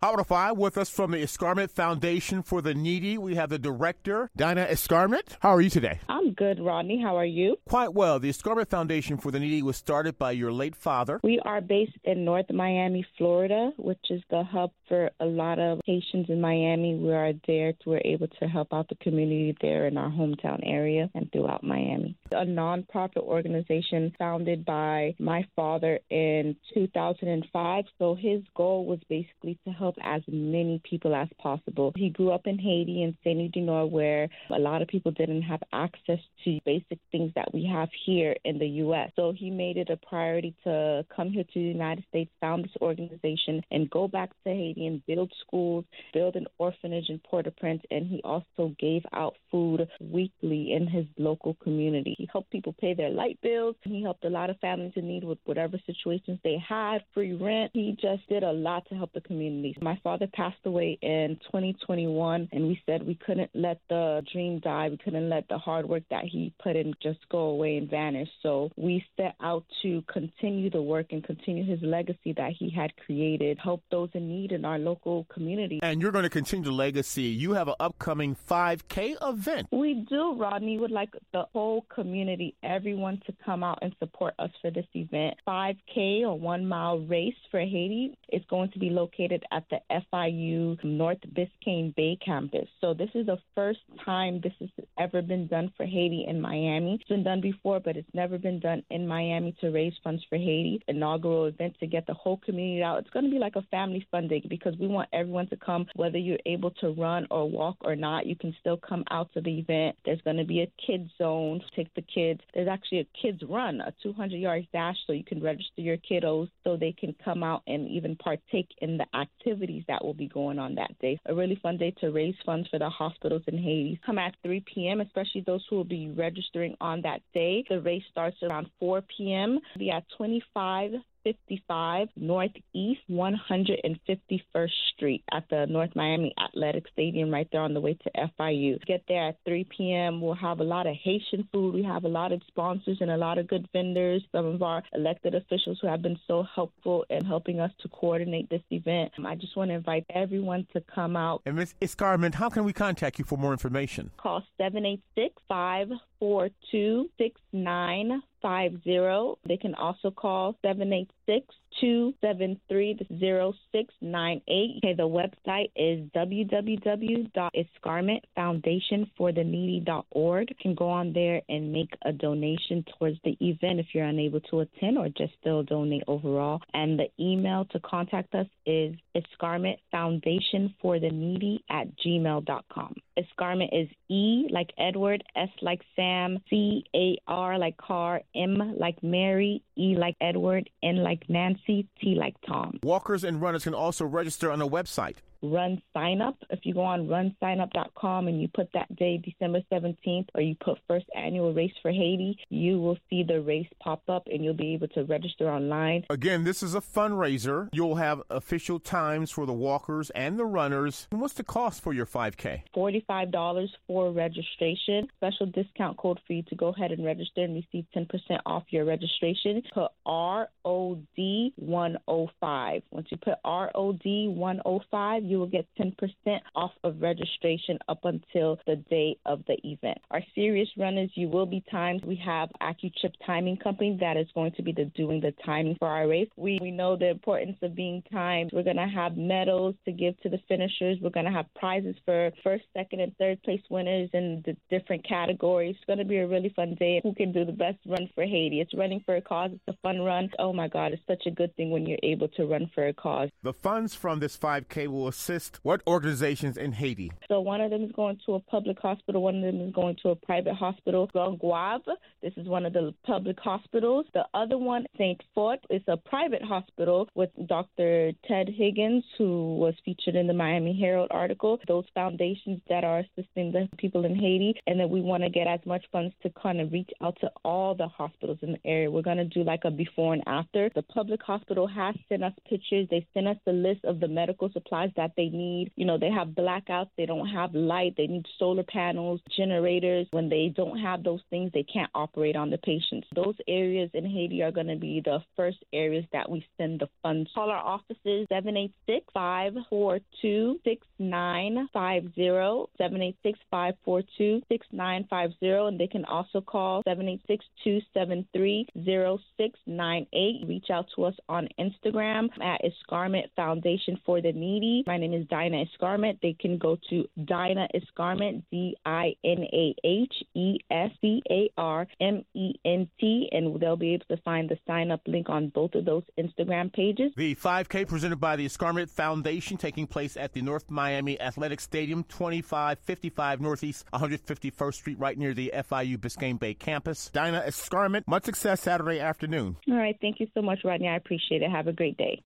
Hour five with us from the Escarment Foundation for the Needy. We have the director, Dinah Escarment. How are you today? I'm good, Rodney. How are you? Quite well. The Escarment Foundation for the Needy was started by your late father. We are based in North Miami, Florida, which is the hub for a lot of Haitians in Miami. We are there to we're able to help out the community there in our hometown area and throughout Miami. A nonprofit organization founded by my father in 2005. So his goal was basically to help help as many people as possible. He grew up in Haiti in Saint du Nord, where a lot of people didn't have access to basic things that we have here in the U.S. So he made it a priority to come here to the United States, found this organization, and go back to Haiti and build schools, build an orphanage in Port-au-Prince, and he also gave out food weekly in his local community. He helped people pay their light bills. He helped a lot of families in need with whatever situations they had, free rent. He just did a lot to help the community. My father passed away in 2021, and we said we couldn't let the dream die. We couldn't let the hard work that he put in just go away and vanish. So we set out to continue the work and continue his legacy that he had created, help those in need in our local community. And you're going to continue the legacy. You have an upcoming 5K event. We do, Rodney. Would like the whole community, everyone, to come out and support us for this event. 5K or one mile race for Haiti is going to be located at the FIU North Biscayne Bay campus. So this is the first time this has ever been done for Haiti in Miami. It's been done before, but it's never been done in Miami to raise funds for Haiti. Inaugural event to get the whole community out. It's going to be like a family fun day because we want everyone to come, whether you're able to run or walk or not. You can still come out to the event. There's going to be a kids zone. Take the kids. There's actually a kids run, a 200 yard dash, so you can register your kiddos so they can come out and even partake in the activity activities that will be going on that day. A really fun day to raise funds for the hospitals in Haiti. Come at 3 p.m., especially those who will be registering on that day. The race starts around 4 p.m. Be at 25 55 Northeast 151st Street at the North Miami Athletic Stadium, right there on the way to FIU. Get there at 3 p.m. We'll have a lot of Haitian food. We have a lot of sponsors and a lot of good vendors. Some of our elected officials who have been so helpful in helping us to coordinate this event. Um, I just want to invite everyone to come out. And Ms. Escarment, how can we contact you for more information? Call 786 542 6950. They can also call 786 273 0698. Okay, the website is www.escarmentfoundationfortheneedy.org. You can go on there and make a donation towards the event if you're unable to attend or just still donate overall. And the email to contact us is escarmentfoundationfortheneedy at gmail.com. Escarment is E like Edward, S like Sam, C A R like car, M like Mary, E like Edward, N like Nancy, Like Tom. Walkers and runners can also register on the website run sign up. If you go on runsignup.com and you put that day, December 17th, or you put first annual race for Haiti, you will see the race pop up and you'll be able to register online. Again, this is a fundraiser. You'll have official times for the walkers and the runners. And what's the cost for your 5K? $45 for registration. Special discount code for you to go ahead and register and receive 10% off your registration. Put ROD 105. Once you put ROD 105, you will get 10% off of registration up until the day of the event. Our serious runners, you will be timed. We have AccuChip Timing Company that is going to be the, doing the timing for our race. We, we know the importance of being timed. We're going to have medals to give to the finishers. We're going to have prizes for first, second, and third place winners in the different categories. It's going to be a really fun day. Who can do the best run for Haiti? It's running for a cause. It's a fun run. Oh my God, it's such a good thing when you're able to run for a cause. The funds from this 5K will assist what organizations in Haiti? So one of them is going to a public hospital, one of them is going to a private hospital. Gonave, this is one of the public hospitals. The other one, St. Fort, is a private hospital with Dr. Ted Higgins, who was featured in the Miami Herald article. Those foundations that are assisting the people in Haiti, and that we want to get as much funds to kind of reach out to all the hospitals in the area. We're going to do like a before and after. The public hospital has sent us pictures. They sent us the list of the medical supplies that they need. You know, they have blackouts, they don't have light, they need solar panels, generators. When they don't have those things, they can't operate on the patients. Those areas in Haiti are going to be the first areas that we send the funds. Call our offices 786 542 6950 786 542 6950 and they can also call 786 273 0698. Reach out to us on Instagram at Escarment Foundation for the Needy. My name is Dinah Escarment. They can go to Dinah Escarment, D I N A H E S C A R M E N T, and they'll be able to find the sign up link on both of those Instagram pages. The 5K presented by the Escarment Foundation taking place at the North Miami Athletic Stadium, 2555 Northeast 151st Street, right near the FIU Biscayne Bay campus. Dinah Escarment, much success Saturday afternoon. All right. Thank you so much, Rodney. I appreciate it. Have a great day.